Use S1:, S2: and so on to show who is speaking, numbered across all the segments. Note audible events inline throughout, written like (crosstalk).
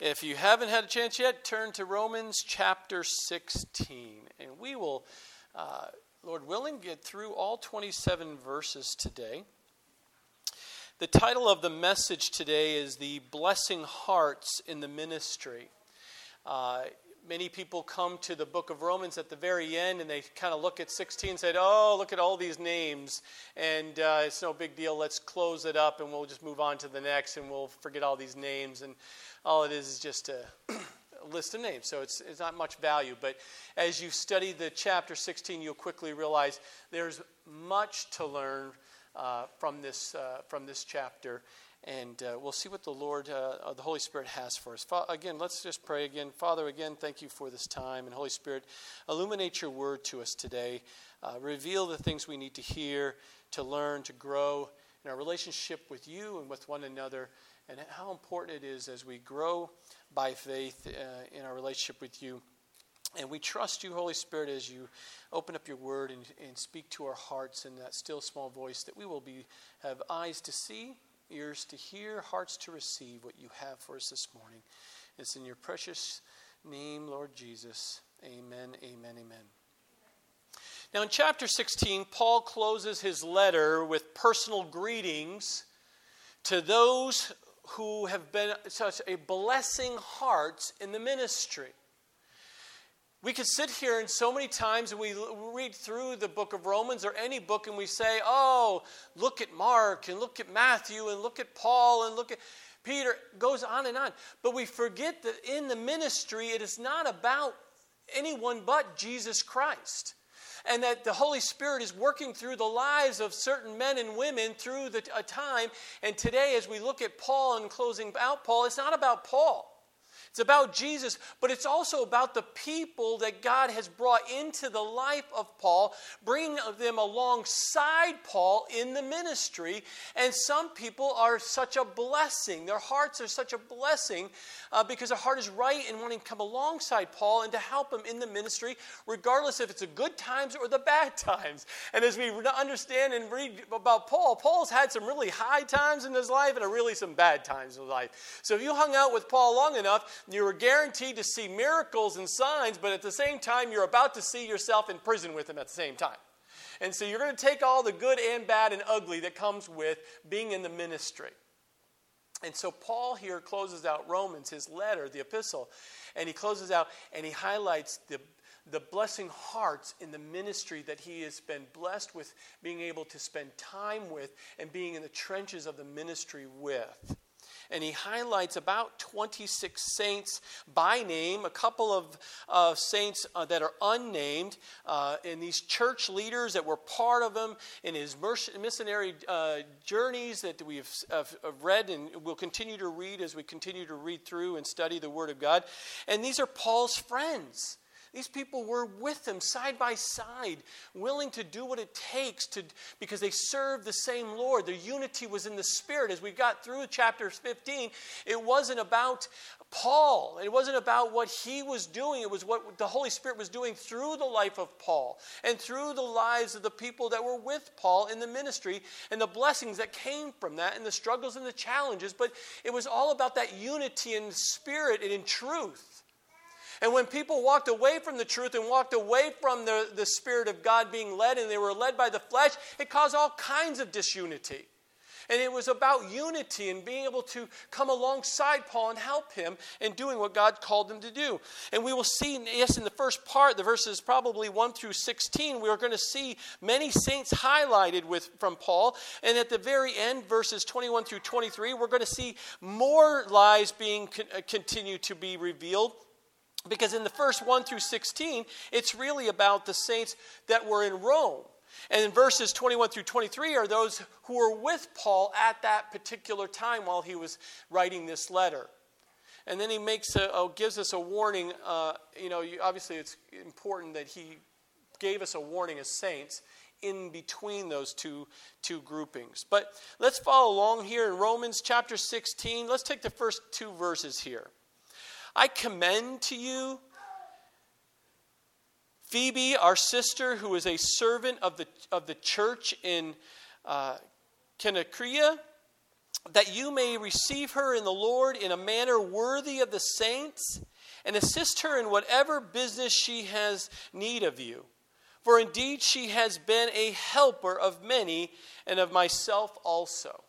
S1: If you haven't had a chance yet, turn to Romans chapter 16. And we will, uh, Lord willing, get through all 27 verses today. The title of the message today is The Blessing Hearts in the Ministry. Uh, many people come to the book of Romans at the very end and they kind of look at 16 and say, Oh, look at all these names. And uh, it's no big deal. Let's close it up and we'll just move on to the next and we'll forget all these names. And all it is is just a, a (clears throat) list of names. So it's, it's not much value. But as you study the chapter 16, you'll quickly realize there's much to learn uh, from, this, uh, from this chapter. And uh, we'll see what the Lord, uh, the Holy Spirit has for us. Fa- again, let's just pray again. Father, again, thank you for this time. And Holy Spirit, illuminate your word to us today. Uh, reveal the things we need to hear, to learn, to grow in our relationship with you and with one another and how important it is as we grow by faith uh, in our relationship with you. And we trust you, Holy Spirit, as you open up your word and, and speak to our hearts in that still small voice, that we will be have eyes to see, ears to hear, hearts to receive what you have for us this morning. It's in your precious name, Lord Jesus. Amen, amen, amen. Now, in chapter 16, Paul closes his letter with personal greetings to those who have been such a blessing hearts in the ministry. We could sit here and so many times we read through the book of Romans or any book and we say, oh, look at Mark and look at Matthew and look at Paul and look at Peter. It goes on and on. But we forget that in the ministry, it is not about anyone but Jesus Christ and that the Holy Spirit is working through the lives of certain men and women through the, a time. And today, as we look at Paul and closing out Paul, it's not about Paul. It's about Jesus, but it's also about the people that God has brought into the life of Paul, bringing them alongside Paul in the ministry. And some people are such a blessing. Their hearts are such a blessing uh, because their heart is right and wanting to come alongside Paul and to help him in the ministry, regardless if it's the good times or the bad (laughs) times. And as we understand and read about Paul, Paul's had some really high times in his life and really some bad times in his life. So if you hung out with Paul long enough, you are guaranteed to see miracles and signs, but at the same time, you're about to see yourself in prison with him at the same time. And so you're going to take all the good and bad and ugly that comes with being in the ministry. And so Paul here closes out Romans, his letter, the epistle, and he closes out and he highlights the, the blessing hearts in the ministry that he has been blessed with being able to spend time with and being in the trenches of the ministry with and he highlights about 26 saints by name, a couple of uh, saints uh, that are unnamed, uh, and these church leaders that were part of him in his missionary uh, journeys that we have, have read and will continue to read as we continue to read through and study the Word of God. And these are Paul's friends. These people were with him side by side, willing to do what it takes to, because they served the same Lord. Their unity was in the Spirit. As we got through chapter 15, it wasn't about Paul. It wasn't about what he was doing. It was what the Holy Spirit was doing through the life of Paul and through the lives of the people that were with Paul in the ministry and the blessings that came from that and the struggles and the challenges. But it was all about that unity in spirit and in truth. And when people walked away from the truth and walked away from the, the Spirit of God being led and they were led by the flesh, it caused all kinds of disunity. And it was about unity and being able to come alongside Paul and help him in doing what God called him to do. And we will see, yes, in the first part, the verses probably 1 through 16, we are going to see many saints highlighted with, from Paul. And at the very end, verses 21 through 23, we're going to see more lies being con- uh, to be revealed because in the first 1 through 16, it's really about the saints that were in Rome. And in verses 21 through 23 are those who were with Paul at that particular time while he was writing this letter. And then he makes a, gives us a warning. Uh, you know, you, obviously it's important that he gave us a warning as saints in between those two, two groupings. But let's follow along here in Romans chapter 16. Let's take the first two verses here. I commend to you Phoebe, our sister, who is a servant of the, of the church in uh, Cenchrea, that you may receive her in the Lord in a manner worthy of the saints, and assist her in whatever business she has need of you. For indeed she has been a helper of many, and of myself also.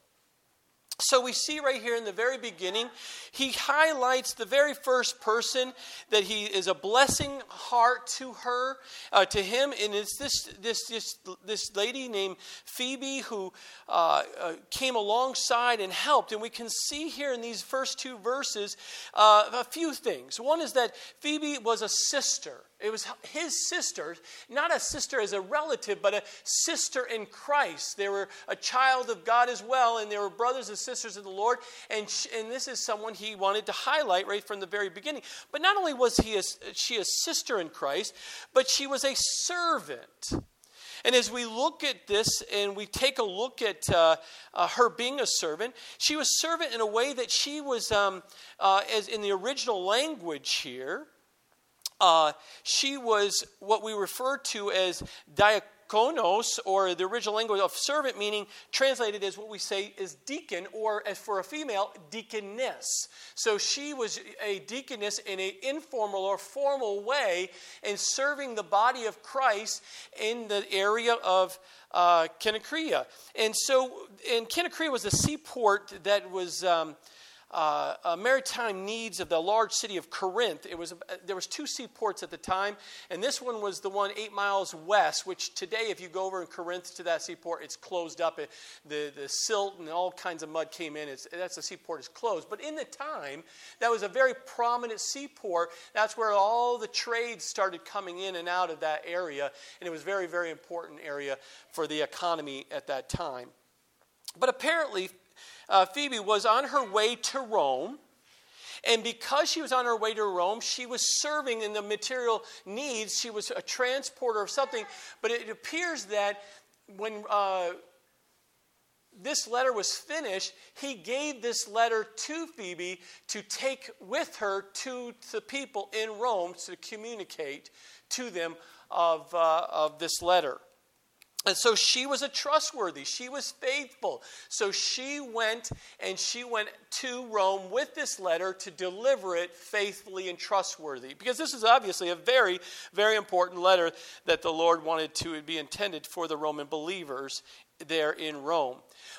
S1: So we see right here in the very beginning, he highlights the very first person that he is a blessing heart to her, uh, to him, and it's this this this this lady named Phoebe who uh, uh, came alongside and helped. And we can see here in these first two verses uh, a few things. One is that Phoebe was a sister. It was his sister, not a sister as a relative, but a sister in Christ. They were a child of God as well, and they were brothers and sisters of the Lord. And, she, and this is someone he wanted to highlight right from the very beginning. But not only was he a, she a sister in Christ, but she was a servant. And as we look at this and we take a look at uh, uh, her being a servant, she was servant in a way that she was, um, uh, as in the original language here, uh, she was what we refer to as diakonos, or the original language of servant, meaning translated as what we say is deacon, or as for a female, deaconess. So she was a deaconess in an informal or formal way in serving the body of Christ in the area of uh. And so, and Cenchrea was a seaport that was. Um, uh, uh, maritime needs of the large city of Corinth. It was, there was two seaports at the time, and this one was the one eight miles west, which today, if you go over in Corinth to that seaport, it's closed up. It, the, the silt and all kinds of mud came in. It's, that's the seaport is closed. But in the time, that was a very prominent seaport. That's where all the trades started coming in and out of that area, and it was very, very important area for the economy at that time. But apparently, uh, Phoebe was on her way to Rome. And because she was on her way to Rome, she was serving in the material needs. She was a transporter of something. But it appears that when uh, this letter was finished, he gave this letter to Phoebe to take with her to the people in Rome to communicate to them of, uh, of this letter. And so she was a trustworthy. She was faithful. So she went and she went to Rome with this letter to deliver it faithfully and trustworthy. Because this is obviously a very, very important letter that the Lord wanted to be intended for the Roman believers there in Rome.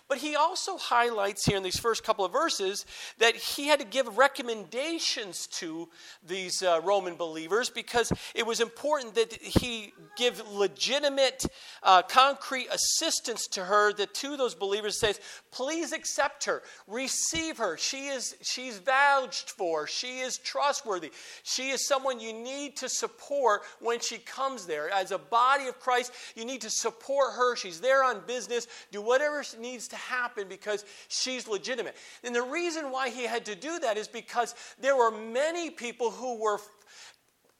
S1: But he also highlights here in these first couple of verses that he had to give recommendations to these uh, Roman believers because it was important that he give legitimate, uh, concrete assistance to her. That to those believers says, "Please accept her, receive her. She is she's vouched for. She is trustworthy. She is someone you need to support when she comes there. As a body of Christ, you need to support her. She's there on business. Do whatever needs to happen because she's legitimate. And the reason why he had to do that is because there were many people who were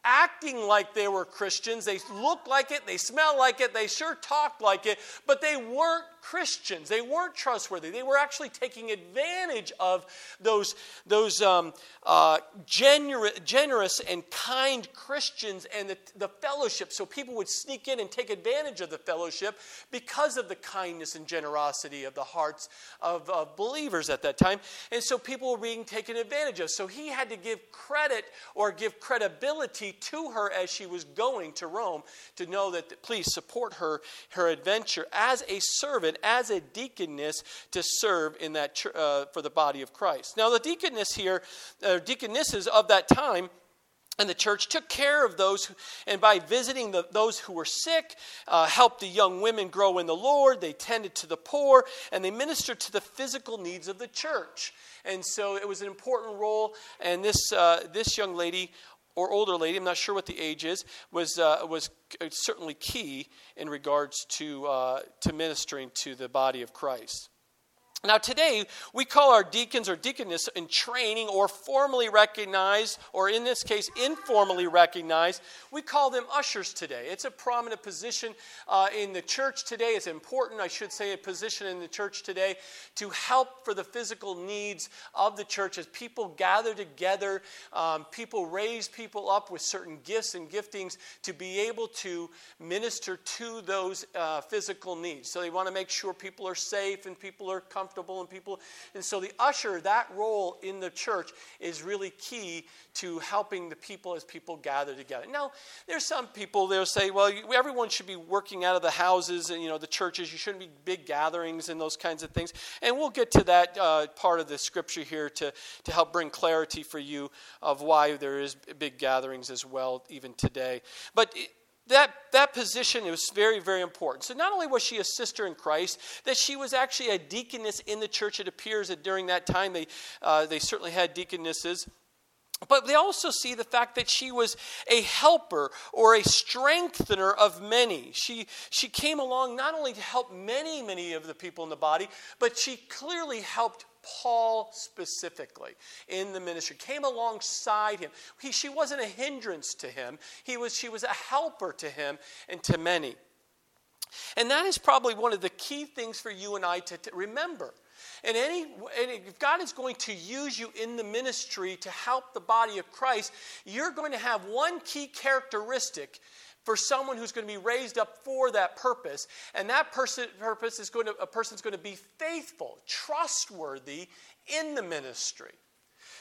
S1: acting like they were Christians. They looked like it, they smelled like it, they sure talked like it, but they weren't Christians. They weren't trustworthy. They were actually taking advantage of those, those um, uh, generous, generous and kind Christians and the, the fellowship. So people would sneak in and take advantage of the fellowship because of the kindness and generosity of the hearts of, of believers at that time. And so people were being taken advantage of. So he had to give credit or give credibility to her as she was going to Rome to know that please support her, her adventure as a servant as a deaconess to serve in that uh, for the body of Christ. Now, the deaconess here, uh, deaconesses of that time, and the church took care of those, and by visiting the, those who were sick, uh, helped the young women grow in the Lord. They tended to the poor, and they ministered to the physical needs of the church. And so it was an important role. And this uh, this young lady or older lady, I'm not sure what the age is, was, uh, was certainly key in regards to, uh, to ministering to the body of Christ. Now, today, we call our deacons or deaconess in training or formally recognized, or in this case, informally recognized. We call them ushers today. It's a prominent position uh, in the church today. It's important, I should say, a position in the church today to help for the physical needs of the church as people gather together. Um, people raise people up with certain gifts and giftings to be able to minister to those uh, physical needs. So they want to make sure people are safe and people are comfortable comfortable and people. And so the usher, that role in the church is really key to helping the people as people gather together. Now, there's some people they'll say, well, everyone should be working out of the houses and you know the churches. You shouldn't be big gatherings and those kinds of things. And we'll get to that uh, part of the scripture here to to help bring clarity for you of why there is big gatherings as well, even today. But that, that position was very, very important. So, not only was she a sister in Christ, that she was actually a deaconess in the church. It appears that during that time they, uh, they certainly had deaconesses. But they also see the fact that she was a helper or a strengthener of many. She, she came along not only to help many, many of the people in the body, but she clearly helped Paul specifically in the ministry, came alongside him. He, she wasn't a hindrance to him, he was, she was a helper to him and to many. And that is probably one of the key things for you and I to, to remember. And, any, and if God is going to use you in the ministry to help the body of Christ, you're going to have one key characteristic for someone who's going to be raised up for that purpose. And that person, purpose is going to, a person's going to be faithful, trustworthy in the ministry.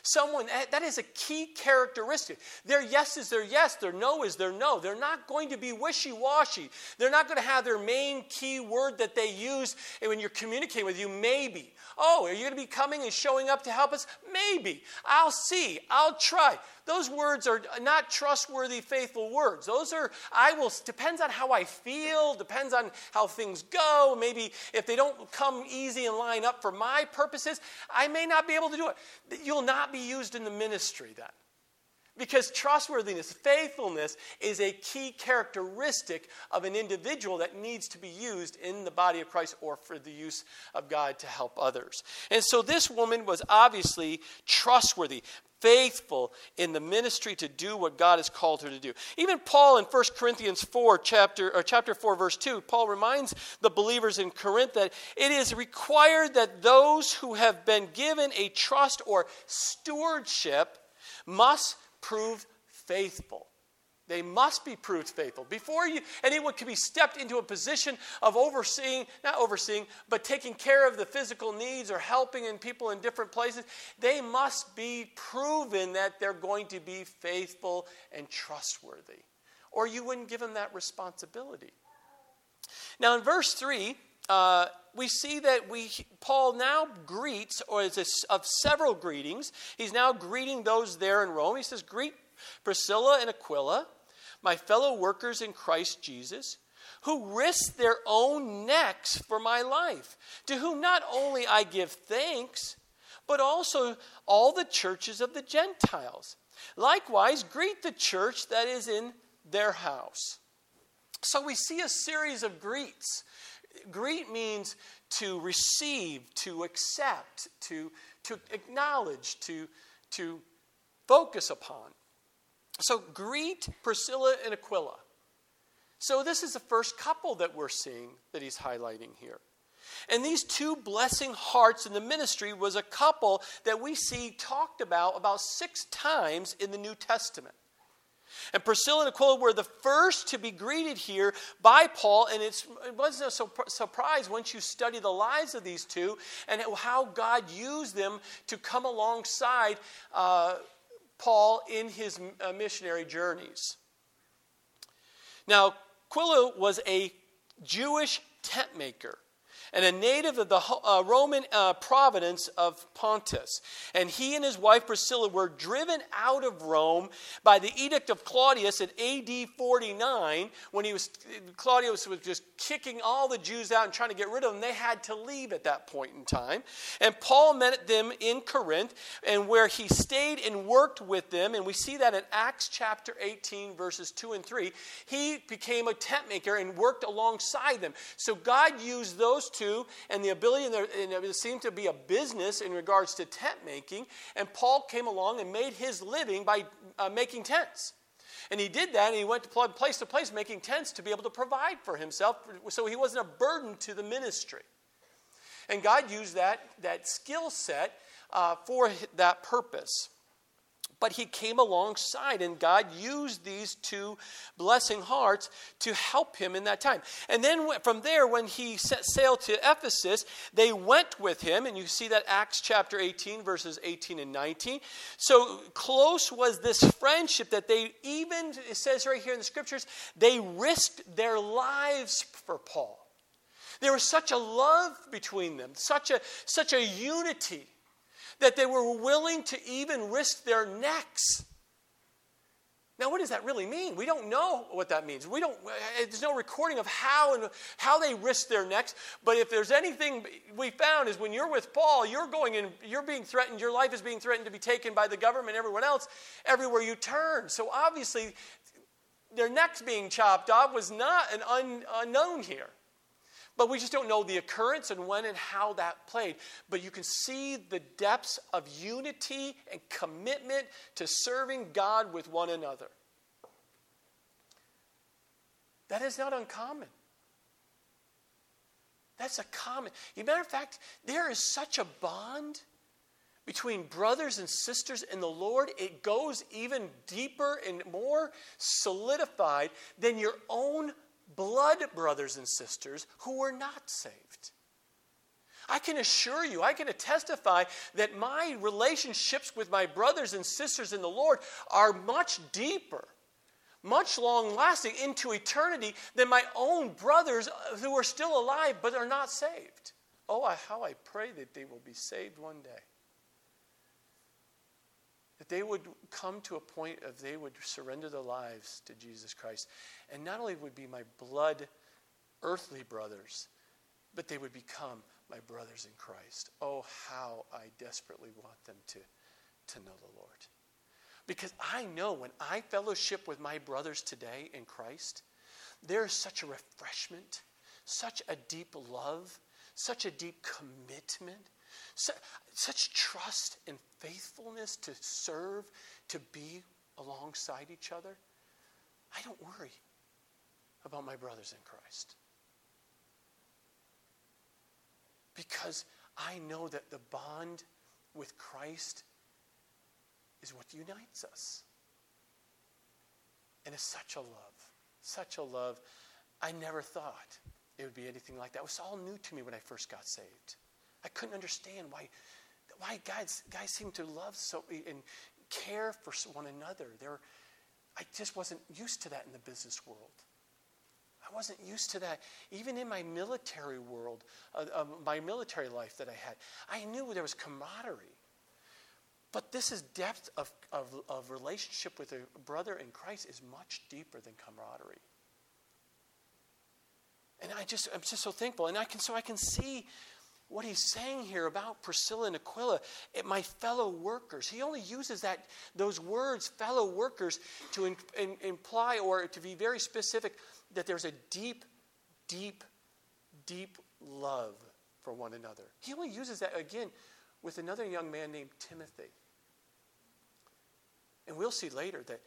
S1: Someone, eh, that is a key characteristic. Their yes is their yes, their no is their no. They're not going to be wishy washy. They're not going to have their main key word that they use when you're communicating with you, maybe. Oh, are you going to be coming and showing up to help us? Maybe. I'll see. I'll try. Those words are not trustworthy, faithful words. Those are, I will, depends on how I feel, depends on how things go. Maybe if they don't come easy and line up for my purposes, I may not be able to do it. You'll not be used in the ministry then. Because trustworthiness, faithfulness is a key characteristic of an individual that needs to be used in the body of Christ or for the use of God to help others. And so this woman was obviously trustworthy, faithful in the ministry to do what God has called her to do. Even Paul in 1 Corinthians 4 chapter or chapter 4 verse 2, Paul reminds the believers in Corinth that it is required that those who have been given a trust or stewardship must prove faithful. They must be proved faithful. Before you, anyone can be stepped into a position of overseeing, not overseeing, but taking care of the physical needs or helping in people in different places, they must be proven that they're going to be faithful and trustworthy. Or you wouldn't give them that responsibility. Now, in verse 3, uh, we see that we, Paul now greets, or is a, of several greetings. He's now greeting those there in Rome. He says, Greet Priscilla and Aquila, my fellow workers in Christ Jesus, who risked their own necks for my life, to whom not only I give thanks, but also all the churches of the Gentiles. Likewise, greet the church that is in their house. So we see a series of greets Greet means to receive, to accept, to, to acknowledge, to, to focus upon. So greet Priscilla and Aquila. So this is the first couple that we're seeing that he's highlighting here. And these two blessing hearts in the ministry was a couple that we see talked about about six times in the New Testament. And Priscilla and Aquila were the first to be greeted here by Paul, and it wasn't a surprise once you study the lives of these two and how God used them to come alongside uh, Paul in his uh, missionary journeys. Now, Aquila was a Jewish tent maker and a native of the uh, Roman uh, province of Pontus. And he and his wife Priscilla were driven out of Rome by the edict of Claudius in AD 49 when he was Claudius was just kicking all the Jews out and trying to get rid of them. They had to leave at that point in time. And Paul met them in Corinth and where he stayed and worked with them and we see that in Acts chapter 18 verses 2 and 3. He became a tent maker and worked alongside them. So God used those to, and the ability, and there, and seemed to be a business in regards to tent making. And Paul came along and made his living by uh, making tents. And he did that, and he went to place to place making tents to be able to provide for himself, so he wasn't a burden to the ministry. And God used that, that skill set uh, for that purpose. But he came alongside and god used these two blessing hearts to help him in that time. And then from there when he set sail to ephesus they went with him and you see that acts chapter 18 verses 18 and 19 so close was this friendship that they even it says right here in the scriptures they risked their lives for paul. There was such a love between them such a such a unity that they were willing to even risk their necks. Now, what does that really mean? We don't know what that means. We don't, there's no recording of how and how they risked their necks. But if there's anything we found is when you're with Paul, you're going and you're being threatened, your life is being threatened to be taken by the government, everyone else, everywhere you turn. So obviously, their necks being chopped off was not an un, unknown here. But we just don't know the occurrence and when and how that played. But you can see the depths of unity and commitment to serving God with one another. That is not uncommon. That's a common. As a matter of fact, there is such a bond between brothers and sisters in the Lord, it goes even deeper and more solidified than your own blood brothers and sisters who were not saved. I can assure you, I can testify that my relationships with my brothers and sisters in the Lord are much deeper, much long lasting into eternity than my own brothers uh, who are still alive but are not saved. Oh, how I pray that they will be saved one day that they would come to a point of they would surrender their lives to Jesus Christ. And not only would be my blood earthly brothers, but they would become my brothers in Christ. Oh, how I desperately want them to, to know the Lord. Because I know when I fellowship with my brothers today in Christ, there is such a refreshment, such a deep love, such a deep commitment such trust and faithfulness to serve, to be alongside each other. I don't worry about my brothers in Christ. Because I know that the bond with Christ is what unites us. And it's such a love, such a love. I never thought it would be anything like that. It was all new to me when I first got saved. I couldn't understand why, why guys, guys seem to love so and care for one another. There, I just wasn't used to that in the business world. I wasn't used to that. Even in my military world, uh, uh, my military life that I had, I knew there was camaraderie. But this is depth of, of, of relationship with a brother in Christ is much deeper than camaraderie. And I just, I'm just so thankful. And I can, so I can see what he's saying here about Priscilla and Aquila, my fellow workers. He only uses that those words, fellow workers, to in, in, imply or to be very specific that there's a deep, deep, deep love for one another. He only uses that again with another young man named Timothy. And we'll see later that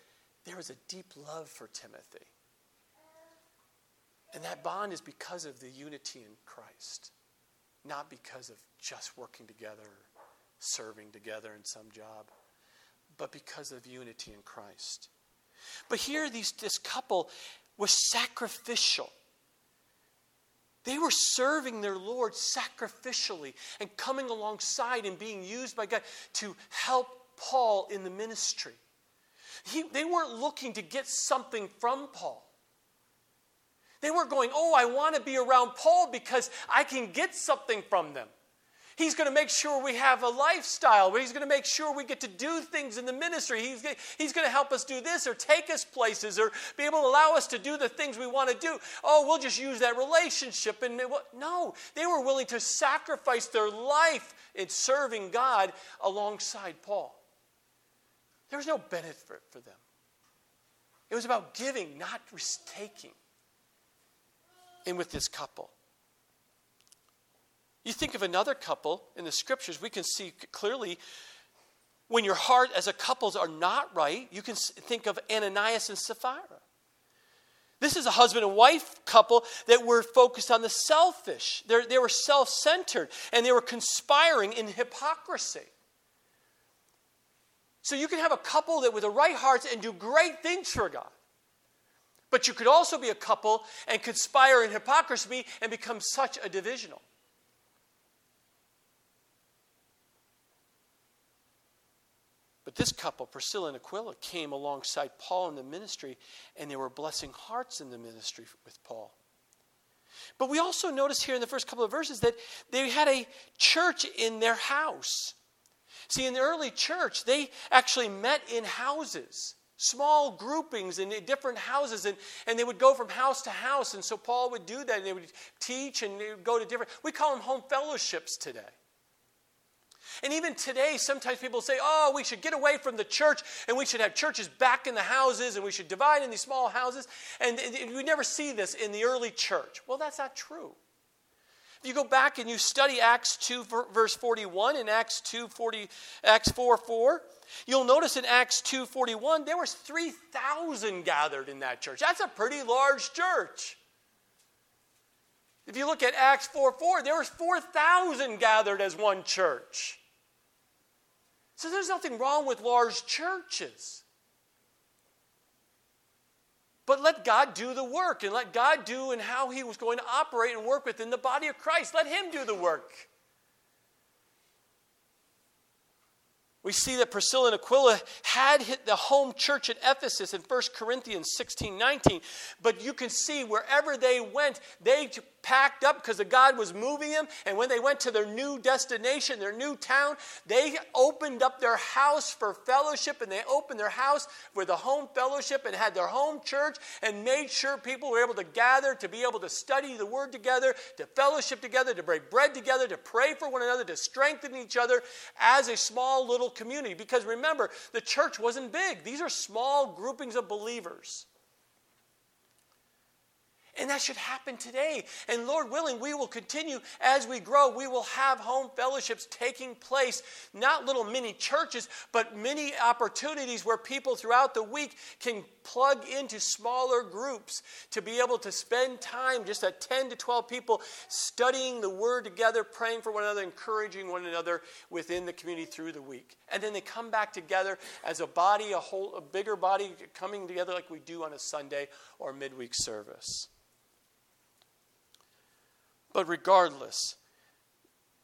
S1: there is a deep love for Timothy. And that bond is because of the unity in Christ not because of just working together, serving together in some job, but because of unity in Christ. But here, these, this couple was sacrificial. They were serving their Lord sacrificially and coming alongside and being used by God to help Paul in the ministry. He, they weren't looking to get something from Paul. They weren't going, oh, I want to be around Paul because I can get something from them. He's going to make sure we have a lifestyle he's going to make sure we get to do things in the ministry. He's, he's going to help us do this or take us places or be able to allow us to do the things we want to do. Oh, we'll just use that relationship. And no, they were willing to sacrifice their life in serving God alongside Paul. There was no benefit for them. It was about giving, not taking in with this couple. You think of another couple in the scriptures, we can see clearly when your heart as a couples are not right, you can think of Ananias and Sapphira. This is a husband and wife couple that were focused on the selfish. They're, they were self centered and they were conspiring in hypocrisy. So you can have a couple that with the right hearts and do great things for God. But you could also be a couple and conspire in hypocrisy and become such a divisional. But this couple, Priscilla and Aquila, came alongside Paul in the ministry, and they were blessing hearts in the ministry with Paul. But we also notice here in the first couple of verses that they had a church in their house. See, in the early church, they actually met in houses, small groupings in different houses, and, and they would go from house to house. And so Paul would do that, and they would teach and they would go to different, we call them home fellowships today. And even today, sometimes people say, oh, we should get away from the church and we should have churches back in the houses and we should divide in these small houses. And, and we never see this in the early church. Well, that's not true. If you go back and you study Acts 2, verse 41 and Acts 2, 40, Acts 4, 4, you'll notice in Acts 2:41 there was 3,000 gathered in that church. That's a pretty large church. If you look at Acts 4 4, there was 4,000 gathered as one church. So there's nothing wrong with large churches. But let God do the work and let God do and how He was going to operate and work within the body of Christ. Let Him do the work. We see that Priscilla and Aquila had hit the home church at Ephesus in 1 Corinthians 16 19. But you can see wherever they went, they packed up because the God was moving them. And when they went to their new destination, their new town, they opened up their house for fellowship and they opened their house for the home fellowship and had their home church and made sure people were able to gather, to be able to study the word together, to fellowship together, to break bread together, to pray for one another, to strengthen each other as a small little community. Because remember, the church wasn't big, these are small groupings of believers. And that should happen today. And Lord willing, we will continue as we grow. We will have home fellowships taking place, not little mini churches, but many opportunities where people throughout the week can plug into smaller groups to be able to spend time, just at 10 to 12 people, studying the Word together, praying for one another, encouraging one another within the community through the week. And then they come back together as a body, a whole, a bigger body coming together like we do on a Sunday or midweek service. But regardless,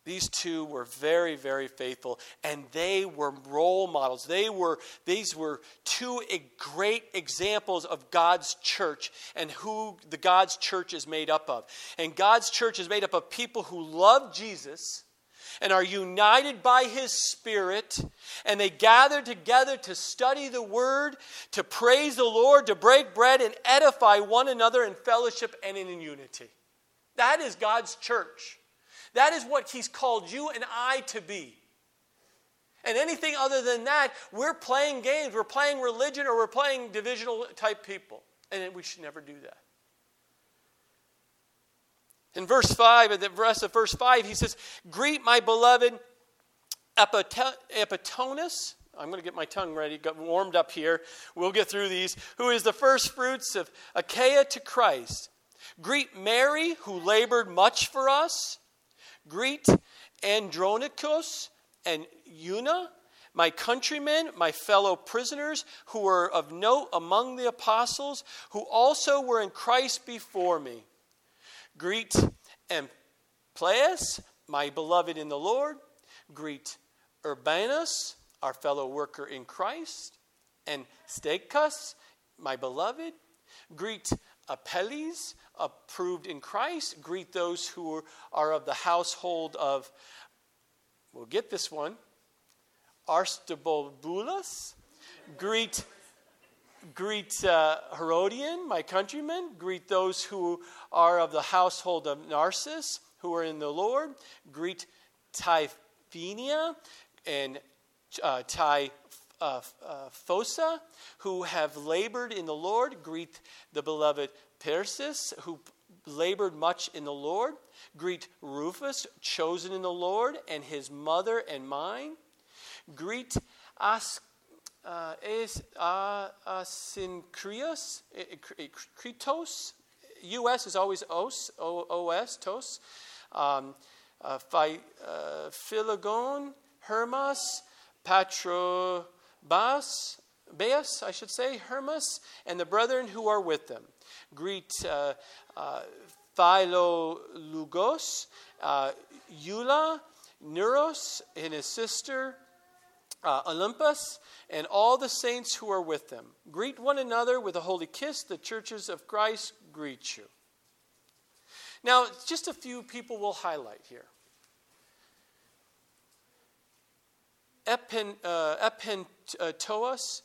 S1: these two were very, very faithful, and they were role models. They were, these were two great examples of God's church and who the God's church is made up of. And God's church is made up of people who love Jesus and are united by his spirit and they gather together to study the word to praise the lord to break bread and edify one another in fellowship and in unity that is God's church. That is what He's called you and I to be. And anything other than that, we're playing games, we're playing religion, or we're playing divisional type people. And we should never do that. In verse 5, at the rest of verse 5, he says, Greet my beloved Epaenetus. I'm going to get my tongue ready, got warmed up here. We'll get through these. Who is the first fruits of Achaia to Christ. Greet Mary, who labored much for us. Greet Andronicus and Junia, my countrymen, my fellow prisoners, who were of note among the apostles, who also were in Christ before me. Greet Amplias, my beloved in the Lord. Greet Urbanus, our fellow worker in Christ. And Stachys, my beloved. Greet Apelles, approved in Christ. Greet those who are of the household of, we'll get this one, Aristobulus. Greet, greet uh, Herodion, my countrymen. Greet those who are of the household of Narcissus, who are in the Lord. Greet Tryphena and uh, Ty uh, uh, Phosa, who have labored in the Lord. Greet the beloved Persis, who labored much in the Lord. Greet Rufus, chosen in the Lord, and his mother and mine. Greet As, uh, es, uh, Asyncritus, Kritos. US is always os, O-O-S, tos. Um, uh, uh, Hermas, Patro, Bas, Baeus, I should say, Hermas, and the brethren who are with them. Greet uh, uh, uh, Eula, Neuros, and his sister uh, Olympas, and all the saints who are with them. Greet one another with a holy kiss. The churches of Christ greet you. Now, just a few people will highlight here. Epen, uh, Epentoas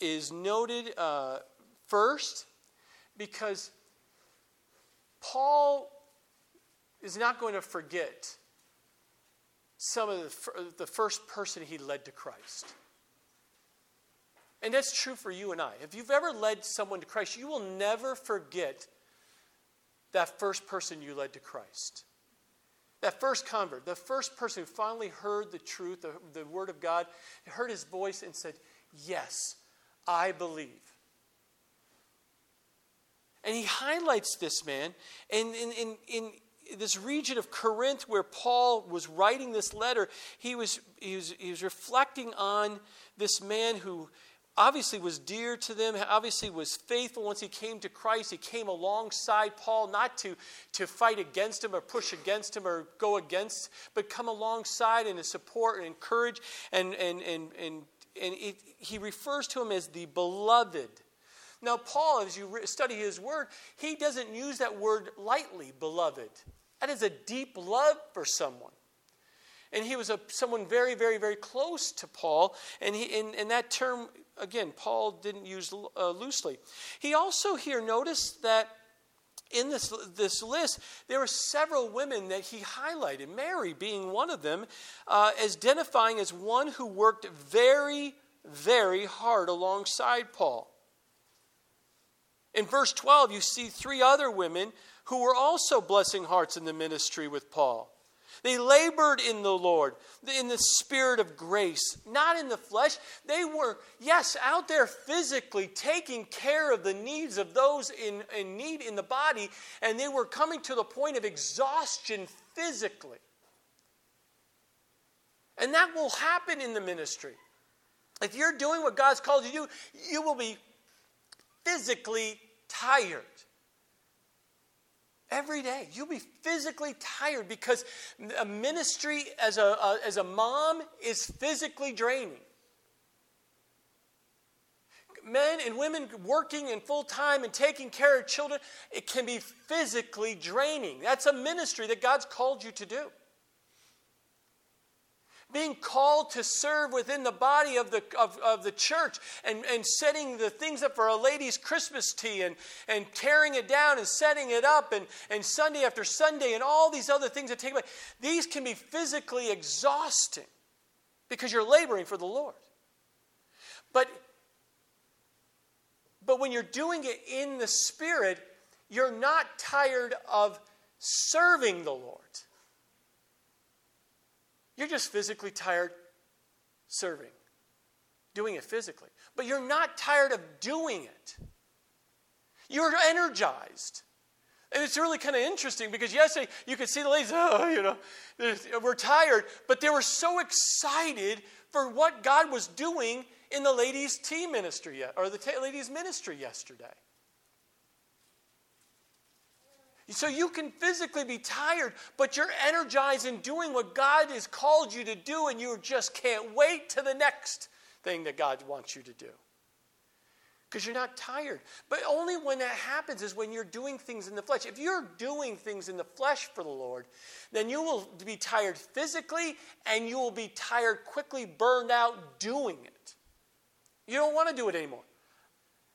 S1: is noted uh, first because Paul is not going to forget some of the, the first person he led to Christ. And that's true for you and I. If you've ever led someone to Christ, you will never forget that first person you led to Christ. That first convert, the first person who finally heard the truth, the, the Word of God, heard his voice and said, Yes, I believe. And he highlights this man. And in, in, in this region of Corinth where Paul was writing this letter, he was, he was, he was reflecting on this man who obviously was dear to them, obviously was faithful once he came to Christ. He came alongside Paul, not to, to fight against him or push against him or go against, but come alongside and to support and encourage. And, and, and, and, and it, he refers to him as the beloved. Now, Paul, as you study his word, he doesn't use that word lightly, beloved. That is a deep love for someone. And he was a, someone very, very, very close to Paul. And, he, and, and that term again, Paul didn't use uh, loosely. He also here noticed that in this, this list, there were several women that he highlighted, Mary being one of them, uh, as identifying as one who worked very, very hard alongside Paul. In verse 12, you see three other women who were also blessing hearts in the ministry with Paul. They labored in the Lord, in the spirit of grace, not in the flesh. They were, yes, out there physically taking care of the needs of those in, in need in the body, and they were coming to the point of exhaustion physically. And that will happen in the ministry. If you're doing what God's called you to do, you will be physically tired every day. You'll be physically tired because a ministry as a, a, as a mom is physically draining. Men and women working in full time and taking care of children, it can be physically draining. That's a ministry that God's called you to do being called to serve within the body of the, of, of the church and, and setting the things up for a lady's Christmas tea and, and tearing it down and setting it up and, and Sunday after Sunday and all these other things that take place. These can be physically exhausting because you're laboring for the Lord. But, but when you're doing it in the Spirit, you're not tired of serving the Lord. You're just physically tired serving, doing it physically. But you're not tired of doing it. You're energized. And it's really kind of interesting because yesterday you could see the ladies, (laughs) oh, you know, we're tired, but they were so excited for what God was doing in the ladies' team ministry or the ladies' ministry yesterday. So you can physically be tired, but you're energized in doing what God has called you to do, and you just can't wait to the next thing that God wants you to do. Because you're not tired. But only when that happens is when you're doing things in the flesh. If you're doing things in the flesh for the Lord, then you will be tired physically and you will be tired quickly, burned out doing it. You don't want to do it anymore.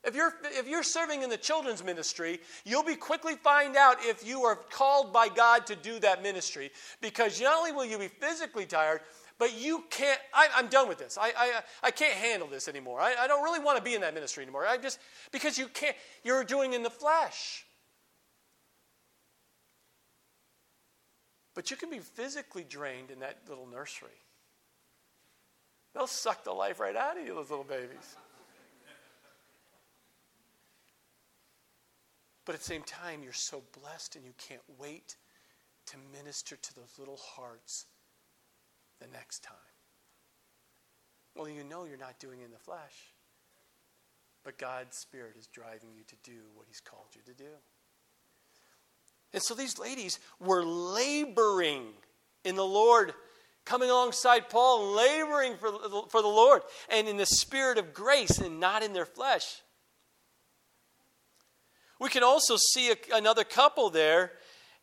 S1: If you're, if you're serving in the children's ministry, you'll be quickly find out if you are called by God to do that ministry because not only will you be physically tired, but you can't, I, am done with this. I, I, I can't handle this anymore. I, I don't really want to be in that ministry anymore. I just, because you can't, you're doing in the flesh. But you can be physically drained in that little nursery. They'll suck the life right out of you, those little babies. But at the same time, you're so blessed and you can't wait to minister to those little hearts the next time. Well, you know you're not doing in the flesh. But God's Spirit is driving you to do what He's called you to do. And so these ladies were laboring in the Lord, coming alongside Paul, laboring for, for the Lord, and in the spirit of grace and not in their flesh. We can also see a, another couple there,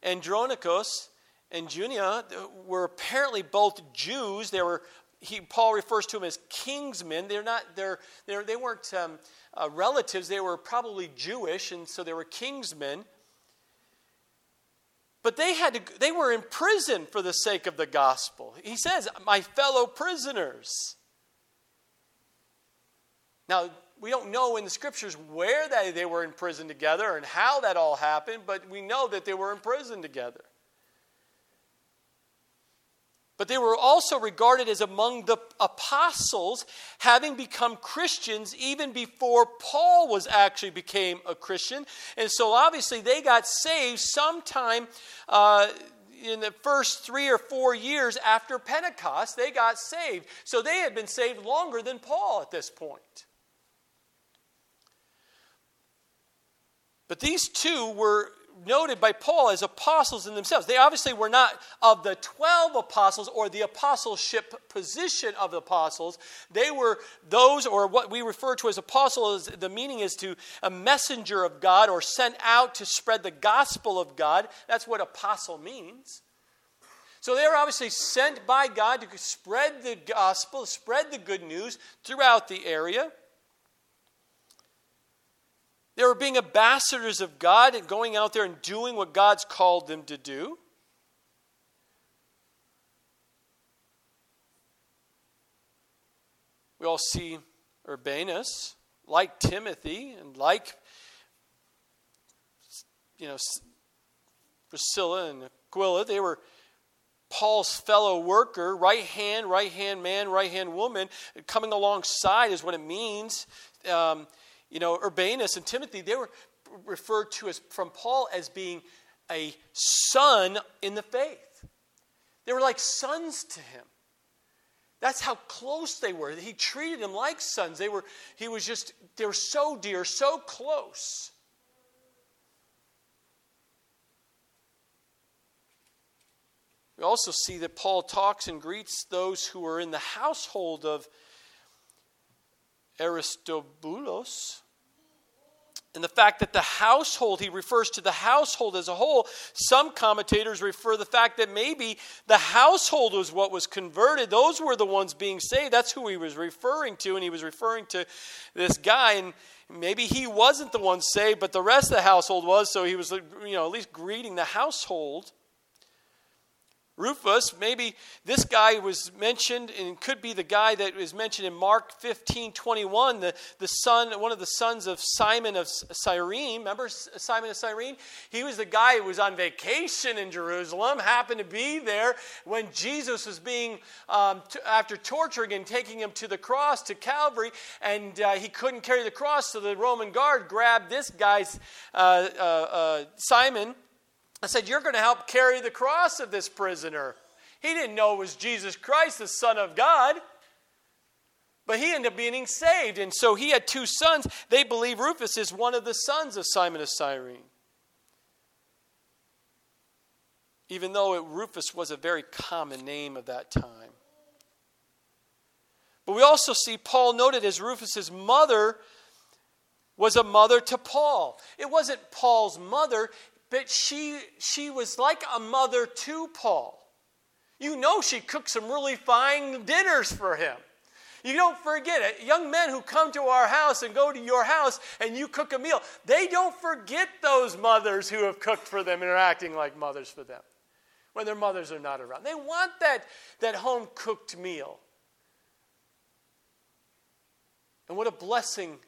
S1: Andronicus and Junia, were apparently both Jews. They were he, Paul refers to them as kingsmen. They're not, they're, they're, they weren't um, uh, relatives, they were probably Jewish, and so they were kingsmen. But they, had to, they were in prison for the sake of the gospel. He says, My fellow prisoners. Now, we don't know in the scriptures where they, they were in prison together and how that all happened, but we know that they were in prison together. But they were also regarded as among the apostles, having become Christians even before Paul was actually became a Christian. And so obviously they got saved sometime uh, in the first three or four years after Pentecost. They got saved. So they had been saved longer than Paul at this point. But these two were noted by Paul as apostles in themselves. They obviously were not of the 12 apostles or the apostleship position of the apostles. They were those, or what we refer to as apostles, the meaning is to a messenger of God or sent out to spread the gospel of God. That's what apostle means. So they were obviously sent by God to spread the gospel, spread the good news throughout the area. They were being ambassadors of God and going out there and doing what God's called them to do. We all see Urbanus, like Timothy, and like you know Priscilla and Aquila. They were Paul's fellow worker, right hand, right hand man, right hand woman. Coming alongside is what it means. Um, you know, Urbanus and Timothy, they were referred to as from Paul as being a son in the faith. They were like sons to him. That's how close they were. He treated them like sons. They were, he was just, they were so dear, so close. We also see that Paul talks and greets those who are in the household of Aristobulus. And the fact that the household, he refers to the household as a whole. Some commentators refer the fact that maybe the household was what was converted. Those were the ones being saved. That's who he was referring to. And he was referring to this guy. And maybe he wasn't the one saved, but the rest of the household was. So he was, you know, at least greeting the household. Rufus, maybe this guy was mentioned and could be the guy that was mentioned in Mark 15 21, the, the son, one of the sons of Simon of Cyrene. Remember Simon of Cyrene? He was the guy who was on vacation in Jerusalem, happened to be there when Jesus was being, um, t- after torturing and taking him to the cross, to Calvary, and uh, he couldn't carry the cross, so the Roman guard grabbed this guy's, uh, uh, uh Simon I said, You're going to help carry the cross of this prisoner. He didn't know it was Jesus Christ, the Son of God. But he ended up being saved. And so he had two sons. They believe Rufus is one of the sons of Simon of Cyrene. Even though it, Rufus was a very common name of that time. But we also see Paul noted as Rufus's mother was a mother to Paul. It wasn't Paul's mother, but she, she was like a mother to Paul. You know, she cooked some really fine dinners for him. You don't forget it. Young men who come to our house and go to your house and you cook a meal, they don't forget those mothers who have cooked for them and are acting like mothers for them when their mothers are not around. They want that, that home cooked meal. And what a blessing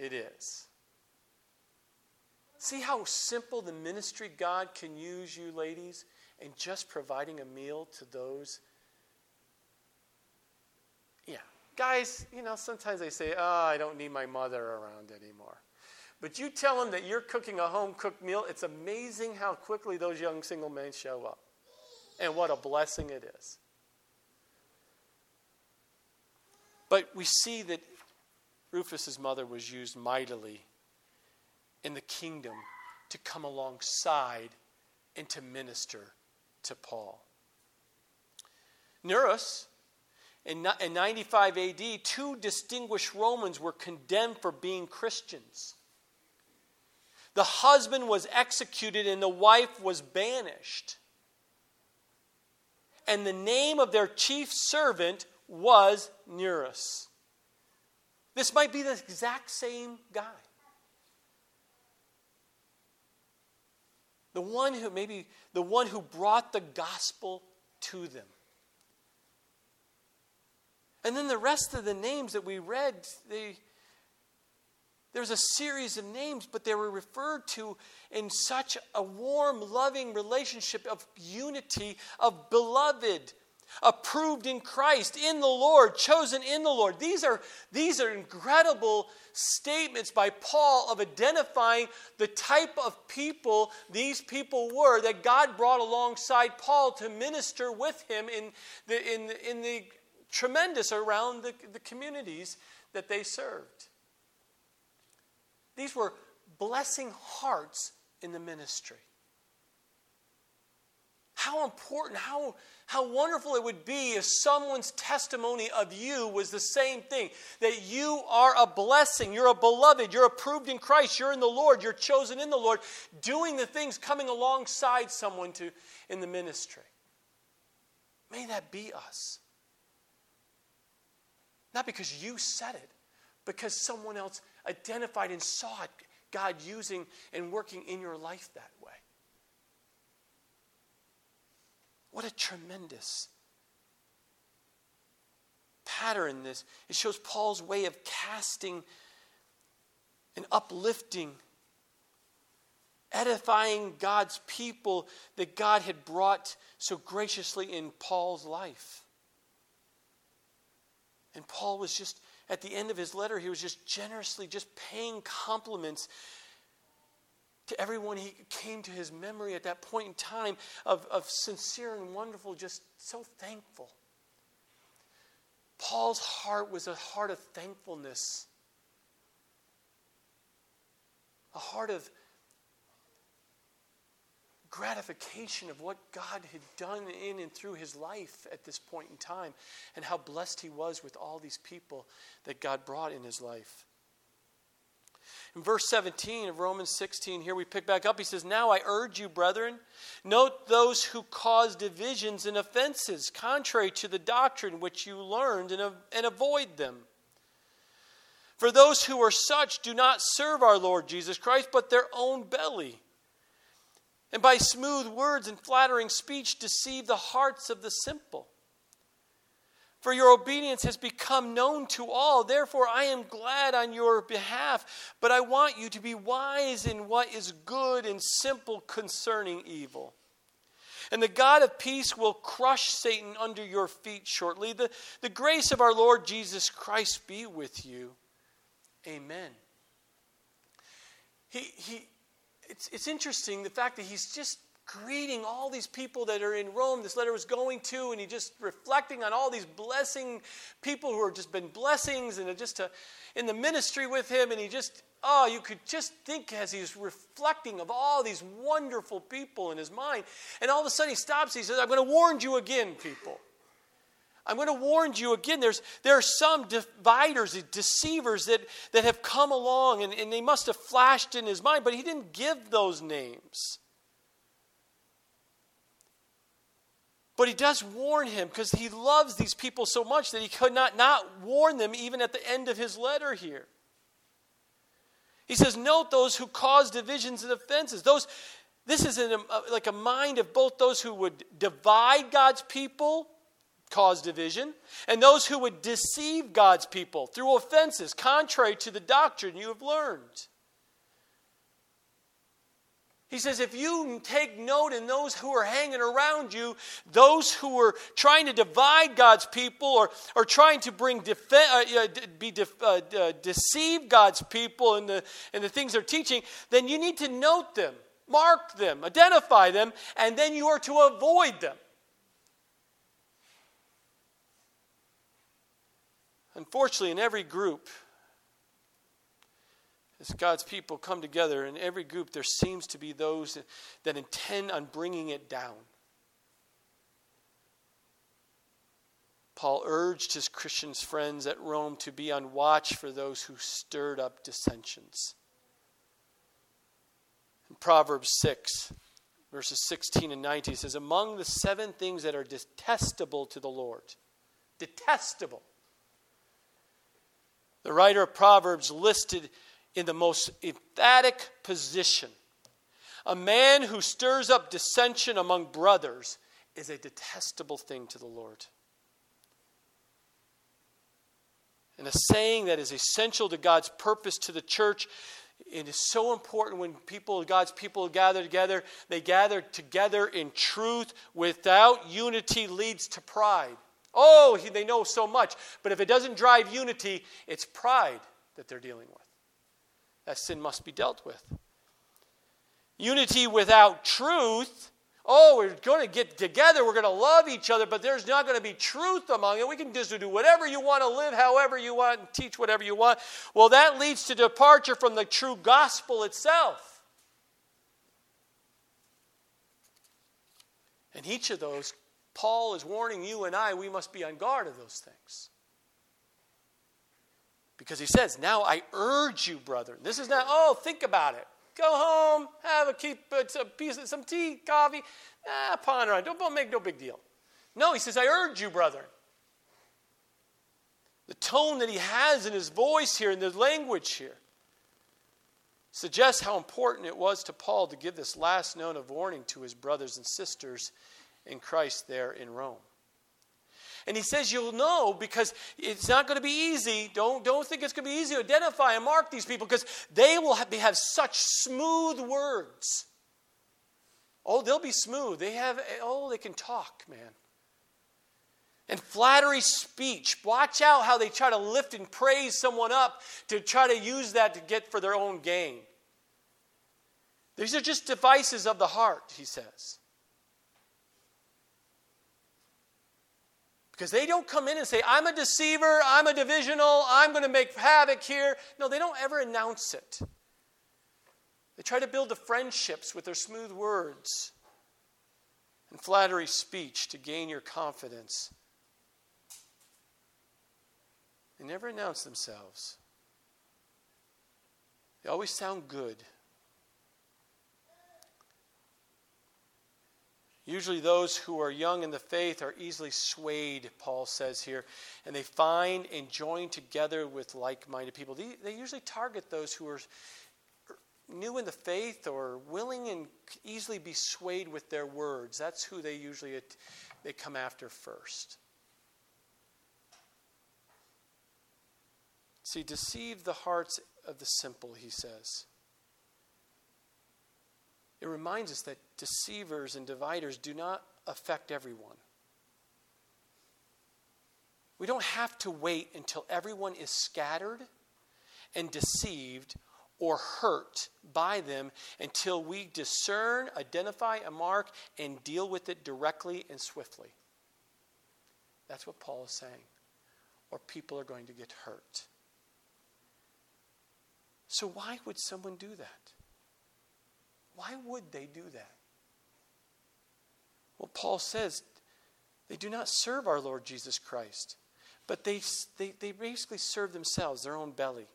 S1: it is. See how simple the ministry God can use you, ladies, in just providing a meal to those. Yeah. Guys, you know, sometimes they say, oh, I don't need my mother around anymore. But you tell them that you're cooking a home cooked meal, it's amazing how quickly those young single men show up. And what a blessing it is. But we see that Rufus's mother was used mightily in the kingdom to come alongside and to minister to Paul. Nereus, in 95 AD, two distinguished Romans were condemned for being Christians. The husband was executed and the wife was banished. And the name of their chief servant was Nereus. This might be the exact same guy. The one who, maybe the one who brought the gospel to them. And then the rest of the names that we read, they, there's a series of names, but they were referred to in such a warm, loving relationship of unity, of beloved, approved in Christ, in the Lord, chosen in the Lord. These are, these are incredible statements by Paul of identifying the type of people these people were that God brought alongside Paul to minister with him in the, in, in the tremendous around the, the communities that they served. These were blessing hearts in the ministry. How important, how, how wonderful it would be if someone's testimony of you was the same thing that you are a blessing, you're a beloved, you're approved in Christ, you're in the Lord, you're chosen in the Lord, doing the things coming alongside someone to, in the ministry. May that be us. Not because you said it, because someone else identified and saw it, God using and working in your life that way. What a tremendous pattern this. It shows Paul's way of casting and uplifting, edifying God's people that God had brought so graciously in Paul's life. And Paul was just, at the end of his letter, he was just generously just paying compliments to everyone he came to his memory at that point in time of, of sincere and wonderful, just so thankful. Paul's heart was a heart of thankfulness, a heart of gratification of what God had done in and through his life at this point in time, and how blessed he was with all these people that God brought in his life. In verse 17 of Romans 16, here we pick back up. He says, Now I urge you, brethren, note those who cause divisions and offenses, contrary to the doctrine which you learned, and, and avoid them. For those who are such do not serve our Lord Jesus Christ, but their own belly. And by smooth words and flattering speech deceive the hearts of the simple. For your obedience has become known to all. Therefore, I am glad on your behalf. But I want you to be wise in what is good and simple concerning evil. And the God of peace will crush Satan under your feet shortly. The, the grace of our Lord Jesus Christ be with you. Amen. He, he, it's, it's interesting the fact that he's just greeting all these people that are in Rome. This letter was going to, and he just reflecting on all these blessing people who have just been blessings and just to, in the ministry with him. And he just, oh, you could just think as he's reflecting of all these wonderful people in his mind. And all of a sudden he stops. He says, I'm going to warn you again, people. I'm going to warn you again. There's, there are some dividers, deceivers that, that have come along, and, and they must have flashed in his mind, but he didn't give those names. But he does warn him because he loves these people so much that he could not not warn them even at the end of his letter here. He says, Note those who cause divisions and offenses. Those, this is an, uh, like a mind of both those who would divide God's people, cause division, and those who would deceive God's people through offenses contrary to the doctrine you have learned. He says, if you take note in those who are hanging around you, those who are trying to divide God's people or, or trying to bring def- uh, be def- uh, uh, deceive God's people and the, in the things they're teaching, then you need to note them, mark them, identify them, and then you are to avoid them. Unfortunately, in every group, as God's people come together, in every group, there seems to be those that, intend on bringing it down. Paul urged his Christian friends at Rome to be on watch for those who stirred up dissensions. In Proverbs 6, verses 16 and 19, says, Among the seven things that are detestable to the Lord, detestable. The writer of Proverbs listed in the most emphatic position a man who stirs up dissension among brothers is a detestable thing to the Lord. And a saying that is essential to God's purpose to the church. It is so important when people, God's people gather together. They gather together in truth. Without unity leads to pride. Oh, they know so much. But if it doesn't drive unity, it's pride that they're dealing with. That sin must be dealt with. Unity without truth Oh, we're going to get together, we're going to love each other, but there's not going to be truth among it. We can just do whatever you want to live, however you want, and teach whatever you want. Well, that leads to departure from the true gospel itself. And each of those, Paul is warning you and I, we must be on guard of those things. Because he says, Now I urge you, brethren. This is not, oh, think about it. Go home, have a keep a piece of some tea, coffee. Ah, ponder on. Don't, don't make no big deal. No, he says, I urge you, brother. The tone that he has in his voice here, in the language here, suggests how important it was to Paul to give this last note of warning to his brothers and sisters in Christ there in Rome. And he says you'll know because it's not going to be easy. Don't, don't think it's going to be easy to identify and mark these people because they will have, have such smooth words. Oh, they'll be smooth. They have, oh, they can talk, man. And flattery speech. Watch out how they try to lift and praise someone up to try to use that to get for their own gain. These are just devices of the heart, he says. Because they don't come in and say, I'm a deceiver, I'm a divisional, I'm going to make havoc here. No, they don't ever announce it. They try to build the friendships with their smooth words and flattery speech to gain your confidence. They never announce themselves. They always sound good. Usually, those who are young in the faith are easily swayed, Paul says here, and they find and join together with like minded people. They, they, usually target those who are new in the faith or willing and easily be swayed with their words. That's who they usually they come after first. See, deceive the hearts of the simple, he says. It reminds us that deceivers and dividers do not affect everyone. We don't have to wait until everyone is scattered and deceived or hurt by them until we discern, identify, a mark, and deal with it directly and swiftly. That's what Paul is saying. Or people are going to get hurt. So, why would someone do that? Why would they do that? Well, Paul says they do not serve our Lord Jesus Christ, but they, they, they basically serve themselves, their own belly.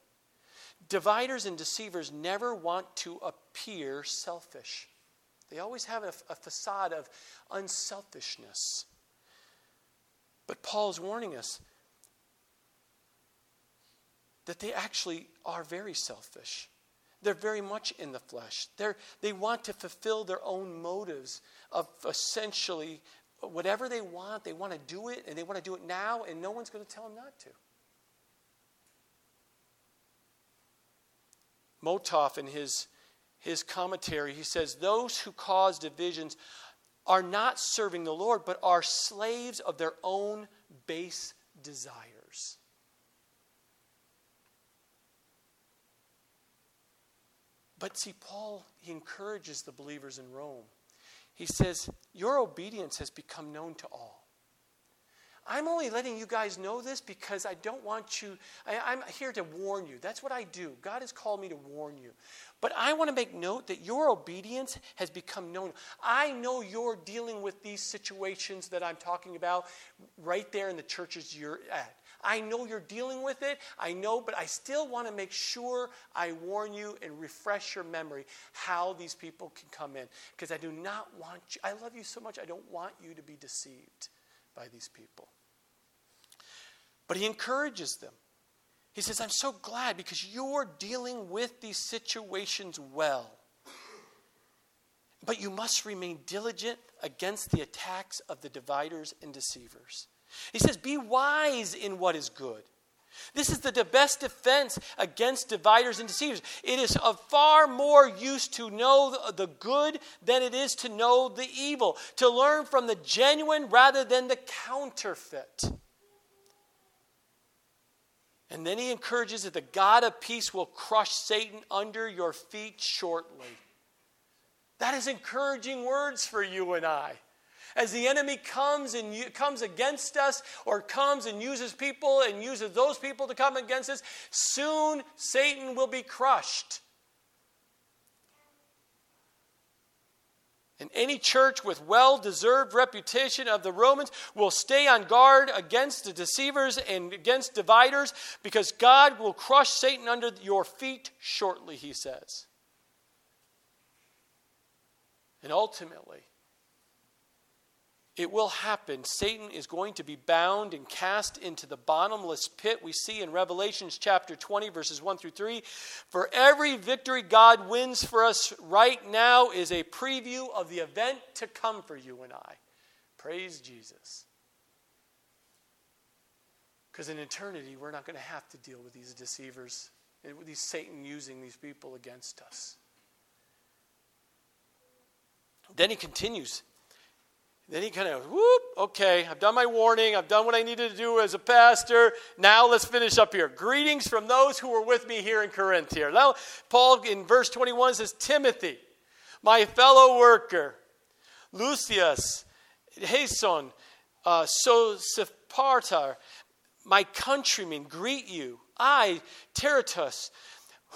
S1: Dividers and deceivers never want to appear selfish. They always have a, a facade of unselfishness. But Paul is warning us that they actually are very selfish. They're very much in the flesh. They're, they want to fulfill their own motives of essentially whatever they want, they want to do it, and they want to do it now, and no one's going to tell them not to. Motov, in his, his commentary, he says, Those who cause divisions are not serving the Lord, but are slaves of their own base desires. But see, Paul, he encourages the believers in Rome. He says, Your obedience has become known to all. I'm only letting you guys know this because I don't want you, I, am here to warn you. That's what I do. God has called me to warn you. But I want to make note that your obedience has become known. I know you're dealing with these situations that I'm talking about right there in the churches you're at. I know you're dealing with it. I know, but I still want to make sure I warn you and refresh your memory how these people can come in. Because I do not want you, I love you so much, I don't want you to be deceived by these people. But he encourages them. He says, I'm so glad because you're dealing with these situations well. But you must remain diligent against the attacks of the dividers and deceivers. He says, Be wise in what is good. This is the best defense against dividers and deceivers. It is of far more use to know the good than it is to know the evil, to learn from the genuine rather than the counterfeit. And then he encourages that the God of peace will crush Satan under your feet shortly. That is encouraging words for you and I. As the enemy comes and comes against us or comes and uses people and uses those people to come against us, soon Satan will be crushed. And any church with well deserved reputation of the Romans will stay on guard against the deceivers and against dividers because God will crush Satan under your feet shortly, he says. And ultimately, it will happen. Satan is going to be bound and cast into the bottomless pit we see in Revelations chapter 20, verses 1 through 3. For every victory God wins for us right now is a preview of the event to come for you and I. Praise Jesus. Because in eternity, we're not going to have to deal with these deceivers with these Satan using these people against us. Then he continues then he kind of, whoop, okay, I've done my warning. I've done what I needed to do as a pastor. Now let's finish up here. Greetings from those who were with me here in Corinth here. Now, Paul in verse 21 says, Timothy, my fellow worker, Lucius, Jason, uh, Sosipater, my countrymen, greet you. I, Tertius,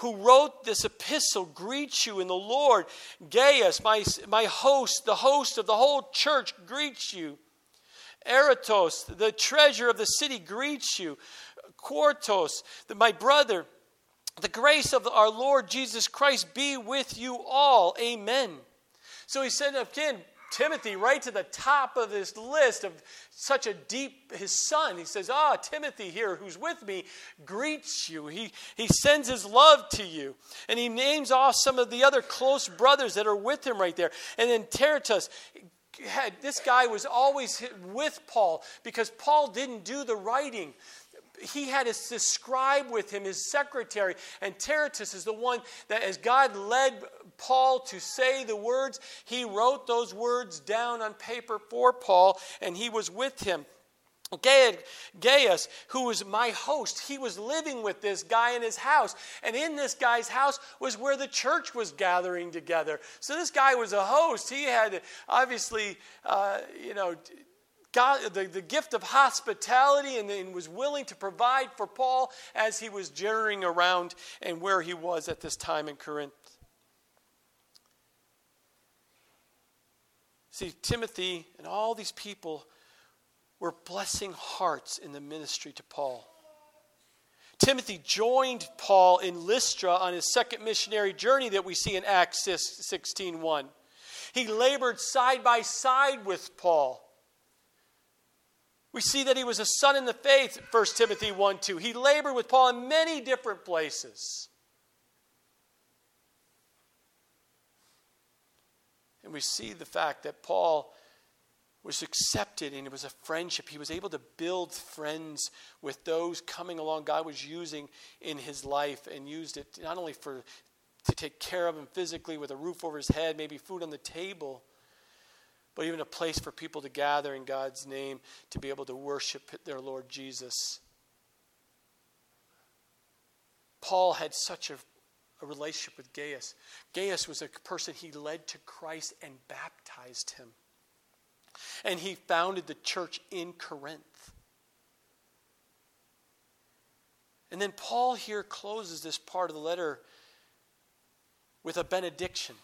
S1: who wrote this epistle greets you in the Lord. Gaius, my, my host, the host of the whole church, greets you. Erastus, the treasure of the city, greets you. Quartus, the, my brother, the grace of our Lord Jesus Christ be with you all. Amen. So he said again, Timothy right to the top of this list of such a deep, his son. He says, Ah, Timothy here, who's with me, greets you. He, he sends his love to you. And he names off some of the other close brothers that are with him right there. And then Tertius, this guy was always with Paul because Paul didn't do the writing he had his scribe with him, his secretary, and Tertius is the one that, as God led Paul to say the words, he wrote those words down on paper for Paul, and he was with him. Gaius, who was my host, he was living with this guy in his house. And in this guy's house was where the church was gathering together. So this guy was a host. He had obviously, uh, you know, God, the, the gift of hospitality and, and was willing to provide for Paul as he was journeying around and where he was at this time in Corinth. See, Timothy and all these people were blessing hearts in the ministry to Paul. Timothy joined Paul in Lystra on his second missionary journey that we see in Acts 16:1. He labored side by side with Paul. We see that he was a son in the faith, 1 Timothy 1 2. He labored with Paul in many different places. And we see the fact that Paul was accepted and it was a friendship. He was able to build friends with those coming along God was using in his life and used it not only for to take care of him physically with a roof over his head, maybe food on the table, but even a place for people to gather in God's name to be able to worship their Lord Jesus. Paul had such a, a relationship with Gaius. Gaius was a person he led to Christ and baptized him. And he founded the church in Corinth. And then Paul here closes this part of the letter with a benediction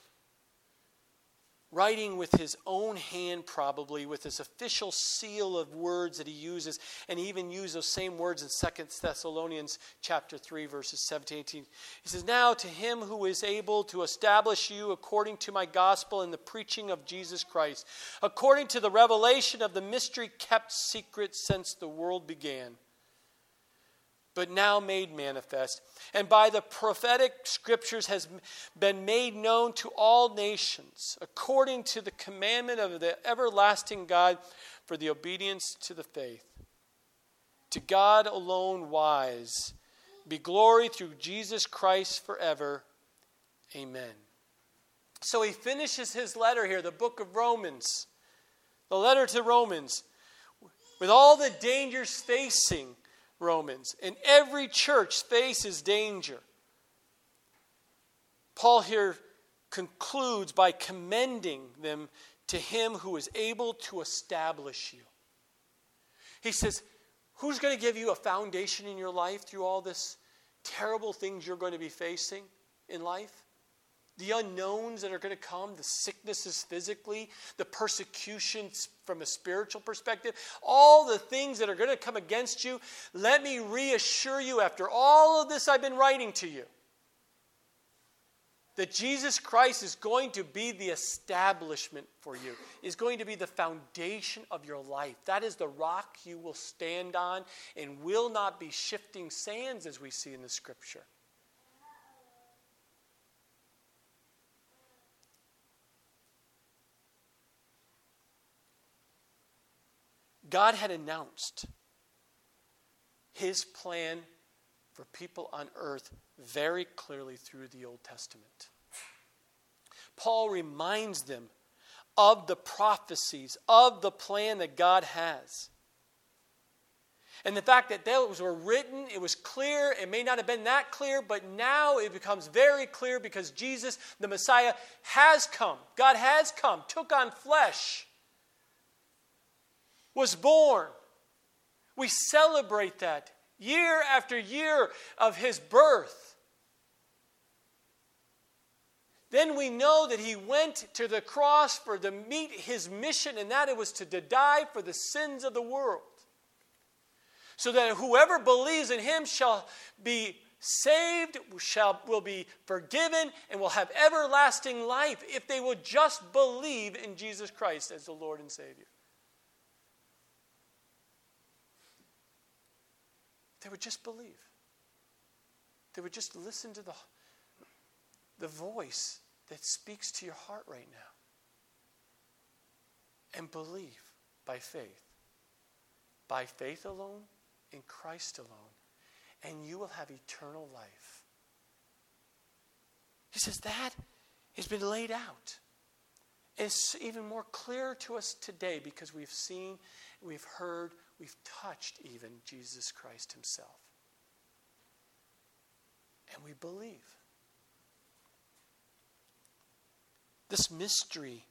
S1: writing with his own hand, probably, with his official seal of words that he uses, and he even used those same words in Second Thessalonians chapter 3, verses 17, 18. He says, Now to him who is able to establish you according to my gospel and the preaching of Jesus Christ, according to the revelation of the mystery kept secret since the world began but now made manifest, and by the prophetic scriptures has been made known to all nations, according to the commandment of the everlasting God for the obedience to the faith. To God alone wise, be glory through Jesus Christ forever. Amen. So he finishes his letter here, the book of Romans, the letter to Romans, with all the dangers facing Romans. And every church faces danger. Paul here concludes by commending them to him who is able to establish you. He says, Who's going to give you a foundation in your life through all this terrible things you're going to be facing in life? The unknowns that are going to come, the sicknesses physically, the persecutions from a spiritual perspective, all the things that are going to come against you, let me reassure you after all of this I've been writing to you that Jesus Christ is going to be the establishment for you, is going to be the foundation of your life. That is the rock you will stand on and will not be shifting sands as we see in the scripture. God had announced his plan for people on earth very clearly through the Old Testament. Paul reminds them of the prophecies, of the plan that God has. And the fact that those were written, it was clear. It may not have been that clear, but now it becomes very clear because Jesus, the Messiah, has come. God has come, took on flesh was born. We celebrate that year after year of his birth. Then we know that he went to the cross for to meet his mission, and that it was to die for the sins of the world. So that whoever believes in him shall be saved, shall, will be forgiven, and will have everlasting life if they will just believe in Jesus Christ as the Lord and Savior. They would just believe. They would just listen to the, the voice that speaks to your heart right now and believe by faith. By faith alone, in Christ alone, and you will have eternal life. He says that has been laid out. It's even more clear to us today because we've seen, we've heard, we've touched even Jesus Christ Himself. And we believe. This mystery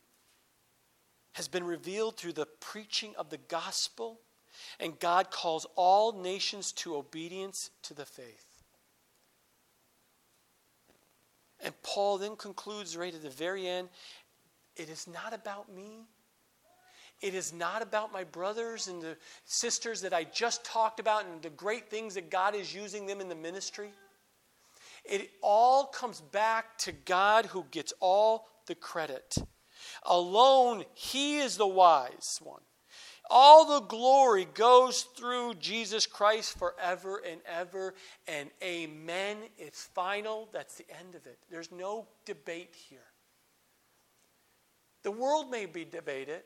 S1: has been revealed through the preaching of the gospel, and God calls all nations to obedience to the faith. And Paul then concludes right at the very end it is not about me. It is not about my brothers and the sisters that I just talked about and the great things that God is using them in the ministry. It all comes back to God who gets all the credit. Alone, He is the wise one. All the glory goes through Jesus Christ forever and ever. And amen. It's final. That's the end of it. There's no debate here. The world may be debated.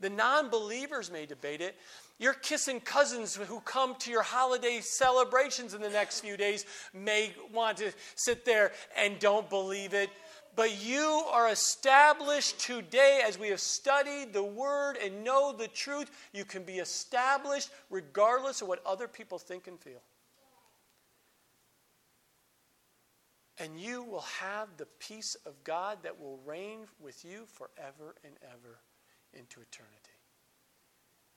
S1: The non believers may debate it. Your kissing cousins who come to your holiday celebrations in the next few days may want to sit there and don't believe it. But you are established today as we have studied the Word and know the truth. You can be established regardless of what other people think and feel. And you will have the peace of God that will reign with you forever and ever into eternity.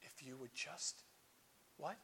S1: If you would just, what?